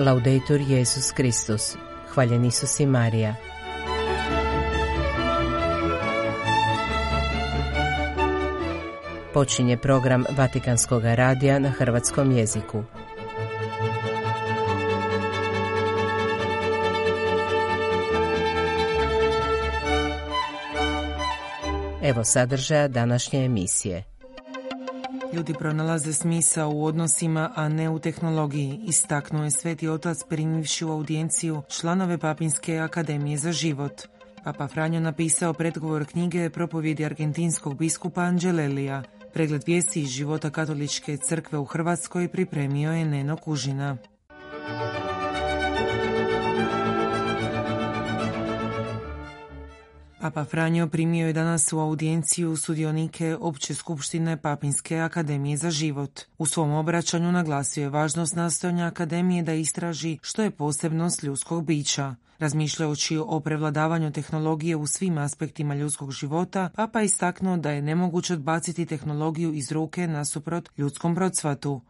Laudetur Jezus Kristus. Hvaljen Isus i Marija. Počinje program Vatikanskog radija na hrvatskom jeziku. Evo sadržaja današnje emisije. Ljudi pronalaze smisao u odnosima, a ne u tehnologiji, istaknuo je Sveti Otac primivši u audijenciju članove Papinske akademije za život. Papa Franjo napisao predgovor knjige propovjedi argentinskog biskupa Anđelelija. Pregled vijesti iz života katoličke crkve u Hrvatskoj pripremio je Neno Kužina. Papa Franjo primio je danas u audijenciju sudionike Opće skupštine Papinske akademije za život. U svom obraćanju naglasio je važnost nastojanja akademije da istraži što je posebnost ljudskog bića. Razmišljajući o prevladavanju tehnologije u svim aspektima ljudskog života, Papa istaknuo da je nemoguće odbaciti tehnologiju iz ruke nasuprot ljudskom procvatu.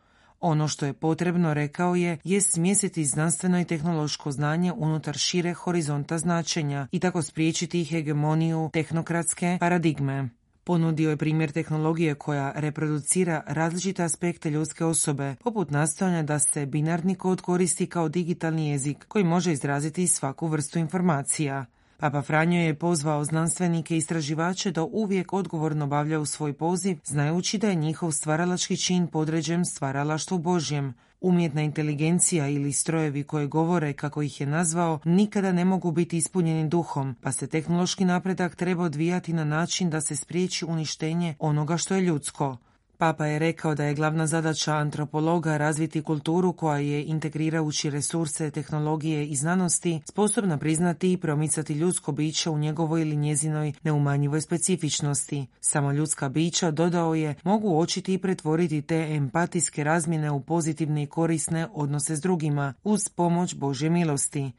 Ono što je potrebno, rekao je, je smjestiti znanstveno i tehnološko znanje unutar šire horizonta značenja i tako spriječiti hegemoniju tehnokratske paradigme. Ponudio je primjer tehnologije koja reproducira različite aspekte ljudske osobe, poput nastojanja da se binarni kod koristi kao digitalni jezik koji može izraziti svaku vrstu informacija. Papa Franjo je pozvao znanstvenike i istraživače da uvijek odgovorno obavljaju svoj poziv, znajući da je njihov stvaralački čin podređen stvaralaštvu Božjem. Umjetna inteligencija ili strojevi koje govore, kako ih je nazvao, nikada ne mogu biti ispunjeni duhom, pa se tehnološki napredak treba odvijati na način da se spriječi uništenje onoga što je ljudsko. Papa je rekao da je glavna zadaća antropologa razviti kulturu koja je integrirajući resurse, tehnologije i znanosti sposobna priznati i promicati ljudsko biće u njegovoj ili njezinoj neumanjivoj specifičnosti. Samo ljudska bića, dodao je, mogu očiti i pretvoriti te empatijske razmjene u pozitivne i korisne odnose s drugima, uz pomoć Božje milosti.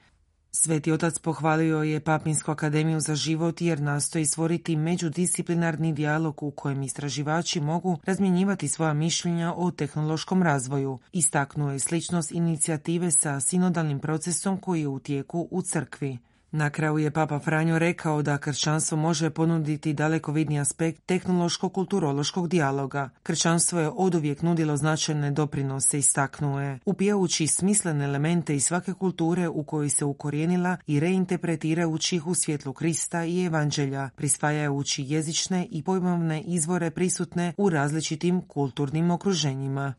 Sveti otac pohvalio je Papinsku akademiju za život jer nastoji stvoriti međudisciplinarni dijalog u kojem istraživači mogu razmjenjivati svoja mišljenja o tehnološkom razvoju. Istaknuo je sličnost inicijative sa sinodalnim procesom koji je u tijeku u crkvi. Na kraju je Papa Franjo rekao da kršćanstvo može ponuditi daleko vidni aspekt tehnološko-kulturološkog dijaloga. Kršćanstvo je oduvijek nudilo značajne doprinose, istaknuo je, upijajući smislene elemente iz svake kulture u kojoj se ukorijenila i reinterpretirajući ih u svjetlu Krista i Evanđelja, prisvajajući jezične i pojmovne izvore prisutne u različitim kulturnim okruženjima.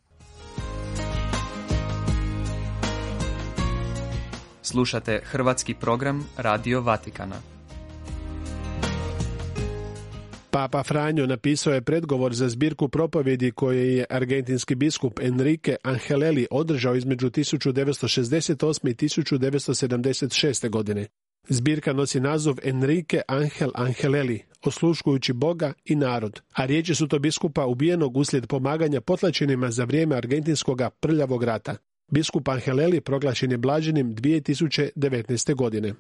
Slušate hrvatski program Radio Vatikana. Papa Franjo napisao je predgovor za zbirku propovjedi koje je argentinski biskup Enrique Angelelli održao između 1968. i 1976. godine. Zbirka nosi naziv Enrique Angel Angelelli, osluškujući Boga i narod, a riječi su to biskupa ubijenog uslijed pomaganja potlačenima za vrijeme argentinskog prljavog rata. Biskup Angeleli proglašen je blaženim 2019. godine.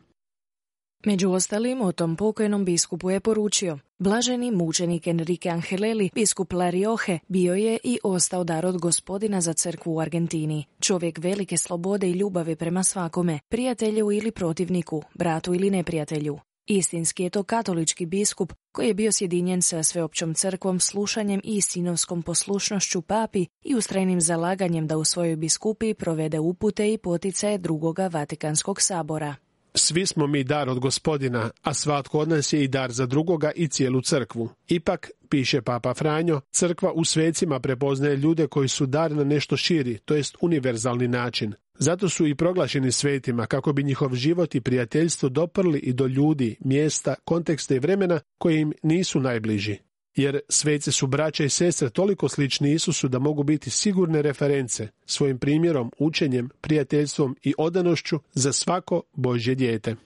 Među ostalim, o tom pokojnom biskupu je poručio. Blaženi mučenik Enrique Angeleli, biskup Lariohe, bio je i ostao dar od gospodina za crkvu u Argentini. Čovjek velike slobode i ljubavi prema svakome, prijatelju ili protivniku, bratu ili neprijatelju. Istinski je to katolički biskup koji je bio sjedinjen sa sveopćom crkvom slušanjem i sinovskom poslušnošću papi i ustrajnim zalaganjem da u svojoj biskupi provede upute i poticaje drugoga Vatikanskog sabora. Svi smo mi dar od gospodina, a svatko od nas je i dar za drugoga i cijelu crkvu. Ipak, piše Papa Franjo, crkva u svecima prepoznaje ljude koji su dar na nešto širi, to jest univerzalni način. Zato su i proglašeni svetima kako bi njihov život i prijateljstvo doprli i do ljudi, mjesta, konteksta i vremena koji im nisu najbliži. Jer sveci su braća i sestre toliko slični Isusu da mogu biti sigurne reference svojim primjerom, učenjem, prijateljstvom i odanošću za svako Božje dijete.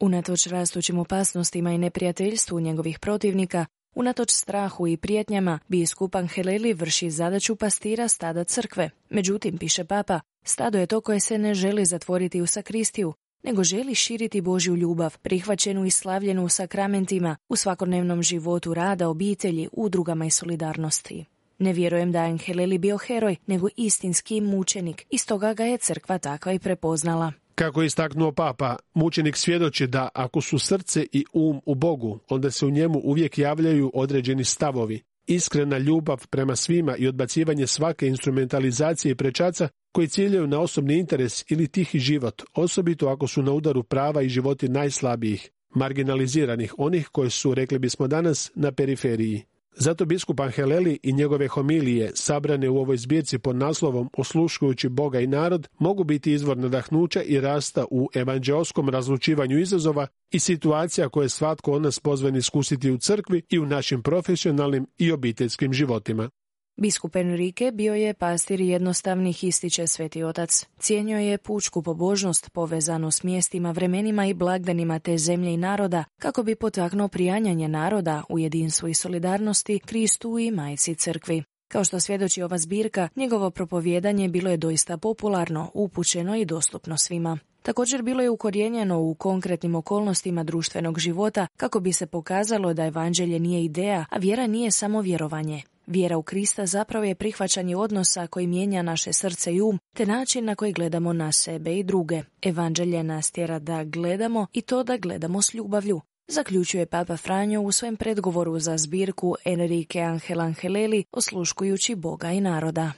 Unatoč rastućim opasnostima i neprijateljstvu njegovih protivnika, Unatoč strahu i prijetnjama, biskup Angeleli vrši zadaću pastira stada crkve. Međutim, piše papa, stado je to koje se ne želi zatvoriti u sakristiju, nego želi širiti Božju ljubav, prihvaćenu i slavljenu u sakramentima, u svakodnevnom životu rada, obitelji, udrugama i solidarnosti. Ne vjerujem da je Anheleli bio heroj, nego istinski mučenik i stoga ga je crkva takva i prepoznala. Kako je istaknuo papa, mučenik svjedoči da ako su srce i um u Bogu, onda se u njemu uvijek javljaju određeni stavovi. Iskrena ljubav prema svima i odbacivanje svake instrumentalizacije i prečaca koji ciljaju na osobni interes ili tihi život, osobito ako su na udaru prava i životi najslabijih, marginaliziranih, onih koji su, rekli bismo danas, na periferiji. Zato biskup Anheleli i njegove homilije, sabrane u ovoj zbirci pod naslovom Osluškujući Boga i narod, mogu biti izvor nadahnuća i rasta u evanđeoskom razlučivanju izazova i situacija koje svatko od nas pozvan iskusiti u crkvi i u našim profesionalnim i obiteljskim životima. Biskup Enrique bio je pastir jednostavnih ističe sveti otac. Cijenio je pučku pobožnost povezanu s mjestima, vremenima i blagdanima te zemlje i naroda, kako bi potaknuo prijanjanje naroda u jedinstvu i solidarnosti Kristu i majci crkvi. Kao što svjedoči ova zbirka, njegovo propovjedanje bilo je doista popularno, upućeno i dostupno svima. Također bilo je ukorijenjeno u konkretnim okolnostima društvenog života kako bi se pokazalo da evanđelje nije ideja, a vjera nije samo vjerovanje. Vjera u Krista zapravo je prihvaćanje odnosa koji mijenja naše srce i um, te način na koji gledamo na sebe i druge. Evanđelje nas tjera da gledamo i to da gledamo s ljubavlju. Zaključuje Papa Franjo u svojem predgovoru za zbirku Enrique Angel Angeleli osluškujući Boga i naroda.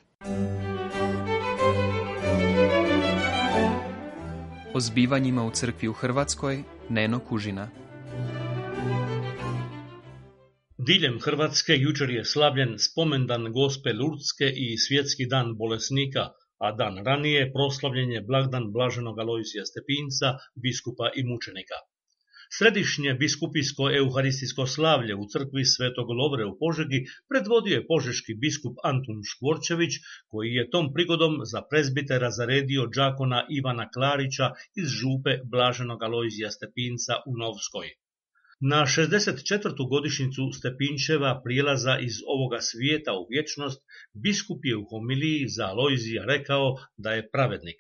O zbivanjima u crkvi u Hrvatskoj Neno Kužina Diljem Hrvatske jučer je slavljen spomendan Gospe Lurdske i svjetski dan bolesnika, a dan ranije proslavljen je blagdan blaženog Alojsija Stepinca, biskupa i mučenika. Središnje biskupijsko euharistijsko slavlje u crkvi Svetog Lovre u Požegi predvodio je požeški biskup Antun Škvorčević, koji je tom prigodom za prezbitera zaredio džakona Ivana Klarića iz župe blaženog Alojzija Stepinca u Novskoj. Na 64. godišnjicu Stepinčeva prijelaza iz ovoga svijeta u vječnost, biskup je u homiliji za Alojzija rekao da je pravednik.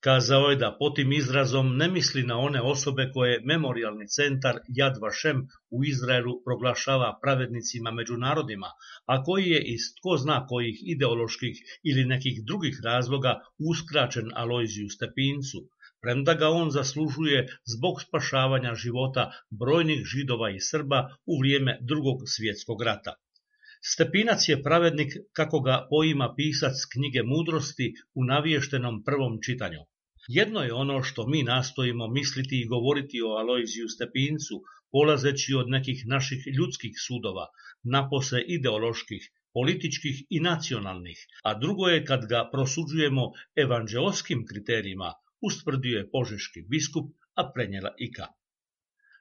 Kazao je da po tim izrazom ne misli na one osobe koje memorialni centar Yad Vashem u Izraelu proglašava pravednicima među narodima, a koji je iz tko zna kojih ideoloških ili nekih drugih razloga uskraćen Alojziju Stepincu, premda ga on zaslužuje zbog spašavanja života brojnih židova i Srba u vrijeme drugog svjetskog rata. Stepinac je pravednik kako ga poima pisac knjige mudrosti u naviještenom prvom čitanju. Jedno je ono što mi nastojimo misliti i govoriti o Alojziju Stepincu, polazeći od nekih naših ljudskih sudova, napose ideoloških, političkih i nacionalnih, a drugo je kad ga prosuđujemo evanđeoskim kriterijima, ustvrdio je požeški biskup, a prenijela Ika.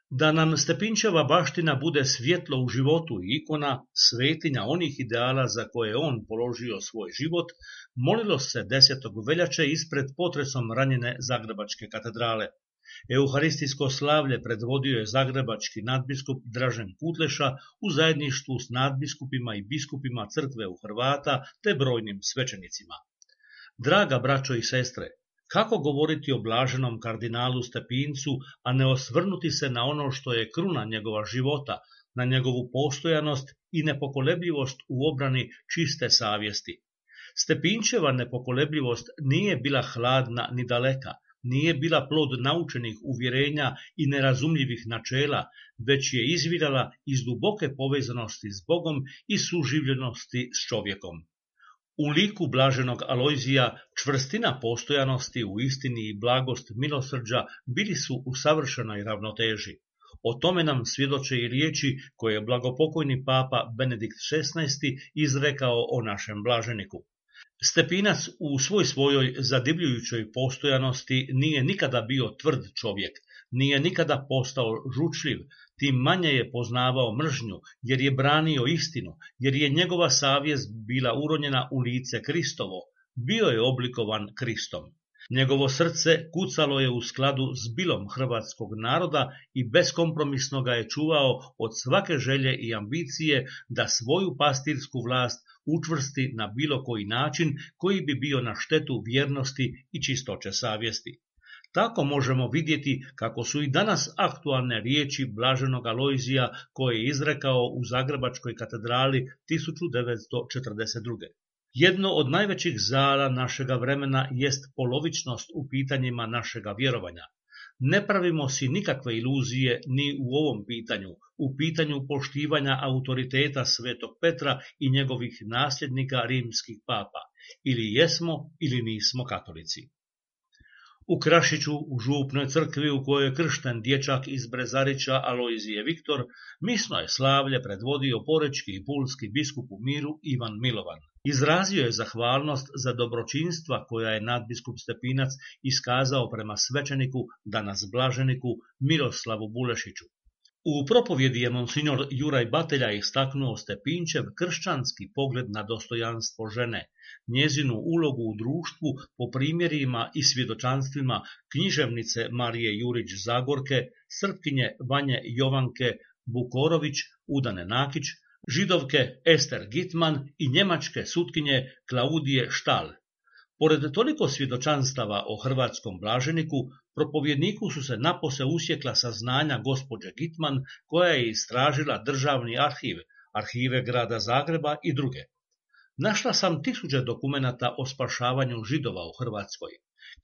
Da nam Stepinčeva baština bude svjetlo u životu i ikona, svetinja onih ideala za koje je on položio svoj život, molilo se 10. veljače ispred potresom ranjene Zagrebačke katedrale. Euharistijsko slavlje predvodio je zagrebački nadbiskup Dražen Kutleša u zajedništvu s nadbiskupima i biskupima crkve u Hrvata te brojnim svećenicima. Draga braćo i sestre, kako govoriti o blaženom kardinalu Stepincu, a ne osvrnuti se na ono što je kruna njegova života, na njegovu postojanost i nepokolebljivost u obrani čiste savjesti. Stepinčeva nepokolebljivost nije bila hladna ni daleka, nije bila plod naučenih uvjerenja i nerazumljivih načela, već je izvirala iz duboke povezanosti s Bogom i suživljenosti s čovjekom. U liku blaženog Alojzija čvrstina postojanosti u istini i blagost milosrđa bili su u savršenoj ravnoteži. O tome nam svjedoče i riječi koje je blagopokojni papa Benedikt XVI izrekao o našem blaženiku. Stepinac u svoj svojoj zadivljujućoj postojanosti nije nikada bio tvrd čovjek, nije nikada postao žučljiv, tim manje je poznavao mržnju, jer je branio istinu, jer je njegova savjest bila uronjena u lice Kristovo, bio je oblikovan Kristom. Njegovo srce kucalo je u skladu s bilom hrvatskog naroda i beskompromisno ga je čuvao od svake želje i ambicije da svoju pastirsku vlast učvrsti na bilo koji način koji bi bio na štetu vjernosti i čistoće savjesti. Tako možemo vidjeti kako su i danas aktualne riječi blaženog Alojzija koje je izrekao u Zagrebačkoj katedrali 1942. Jedno od najvećih zala našega vremena jest polovičnost u pitanjima našega vjerovanja. Ne pravimo si nikakve iluzije ni u ovom pitanju, u pitanju poštivanja autoriteta svetog Petra i njegovih nasljednika rimskih papa. Ili jesmo ili nismo katolici. U Krašiću, u župnoj crkvi u kojoj je kršten dječak iz Brezarića Alojzije Viktor, misno je slavlje predvodio porečki i pulski biskup u miru Ivan Milovan. Izrazio je zahvalnost za dobročinstva koja je nadbiskup Stepinac iskazao prema svećeniku, danas blaženiku Miroslavu Bulešiću. U propovjedi je monsignor Juraj Batelja istaknuo Stepinčev kršćanski pogled na dostojanstvo žene, njezinu ulogu u društvu po primjerima i svjedočanstvima književnice Marije Jurić Zagorke, srpkinje Vanje Jovanke Bukorović, Udane Nakić, židovke Ester Gitman i njemačke sutkinje Klaudije Štal. Pored toliko svjedočanstava o hrvatskom blaženiku, propovjedniku su se napose usjekla saznanja gospođe Gitman, koja je istražila državni arhiv, arhive grada Zagreba i druge. Našla sam tisuće dokumenata o spašavanju židova u Hrvatskoj.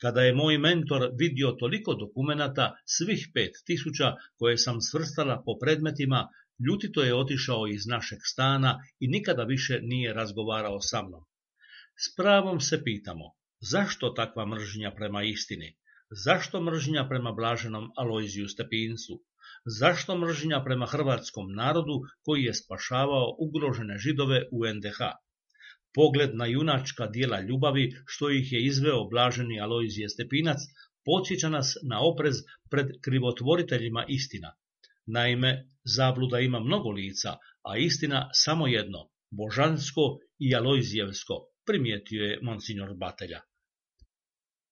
Kada je moj mentor vidio toliko dokumenata, svih pet tisuća koje sam svrstala po predmetima, ljutito je otišao iz našeg stana i nikada više nije razgovarao sa mnom. S pravom se pitamo, zašto takva mržnja prema istini? Zašto mržnja prema blaženom Alojziju Stepincu? Zašto mržnja prema hrvatskom narodu koji je spašavao ugrožene židove u NDH? Pogled na junačka dijela ljubavi što ih je izveo blaženi Alojzije Stepinac podsjeća nas na oprez pred krivotvoriteljima istina. Naime, zabluda ima mnogo lica, a istina samo jedno, božansko i Alojzijevsko, primijetio je monsignor Batelja.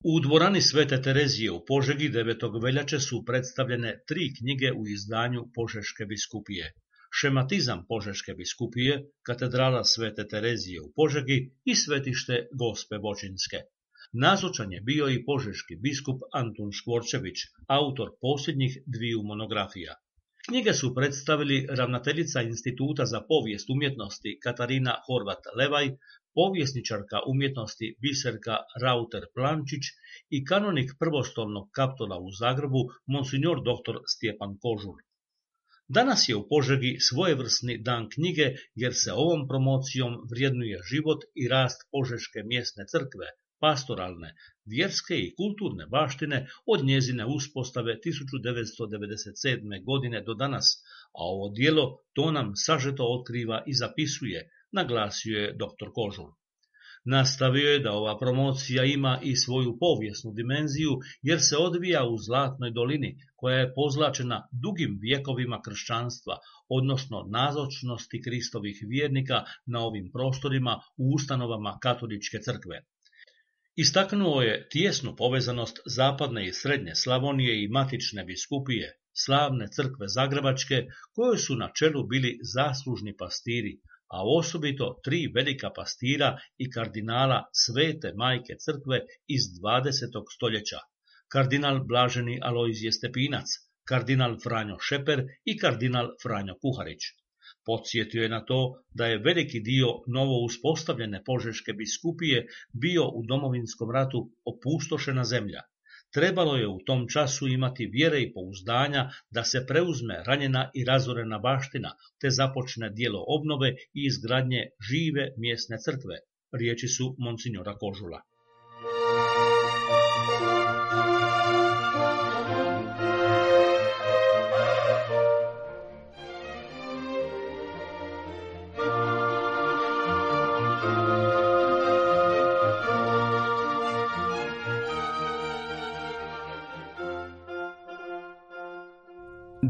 U dvorani Svete Terezije u Požegi 9. veljače su predstavljene tri knjige u izdanju Požeške biskupije. Šematizam Požeške biskupije, katedrala Svete Terezije u Požegi i svetište Gospe Bočinske. Nazočan je bio i požeški biskup Antun Škvorčević, autor posljednjih dviju monografija. Knjige su predstavili ravnateljica Instituta za povijest umjetnosti Katarina Horvat-Levaj, povjesničarka umjetnosti Biserka Rauter Plančić i kanonik prvostolnog kaptola u Zagrebu, monsignor dr. Stjepan Kožul. Danas je u Požegi svojevrsni dan knjige jer se ovom promocijom vrijednuje život i rast Požeške mjesne crkve, pastoralne, vjerske i kulturne baštine od njezine uspostave 1997. godine do danas, a ovo dijelo to nam sažeto otkriva i zapisuje, naglasio je dr. Kožul. Nastavio je da ova promocija ima i svoju povijesnu dimenziju jer se odvija u Zlatnoj dolini koja je pozlačena dugim vjekovima kršćanstva, odnosno nazočnosti Kristovih vjernika na ovim prostorima u ustanovama katoličke crkve. Istaknuo je tijesnu povezanost zapadne i srednje Slavonije i matične biskupije, slavne crkve Zagrebačke, koje su na čelu bili zaslužni pastiri, a osobito tri velika pastira i kardinala svete majke crkve iz 20. stoljeća, kardinal Blaženi Alojzije Stepinac, kardinal Franjo Šeper i kardinal Franjo Kuharić. Podsjetio je na to da je veliki dio novo uspostavljene požeške biskupije bio u domovinskom ratu opustošena zemlja, Trebalo je u tom času imati vjere i pouzdanja da se preuzme ranjena i razorena baština, te započne dijelo obnove i izgradnje žive mjesne crkve, riječi su monsignora Kožula.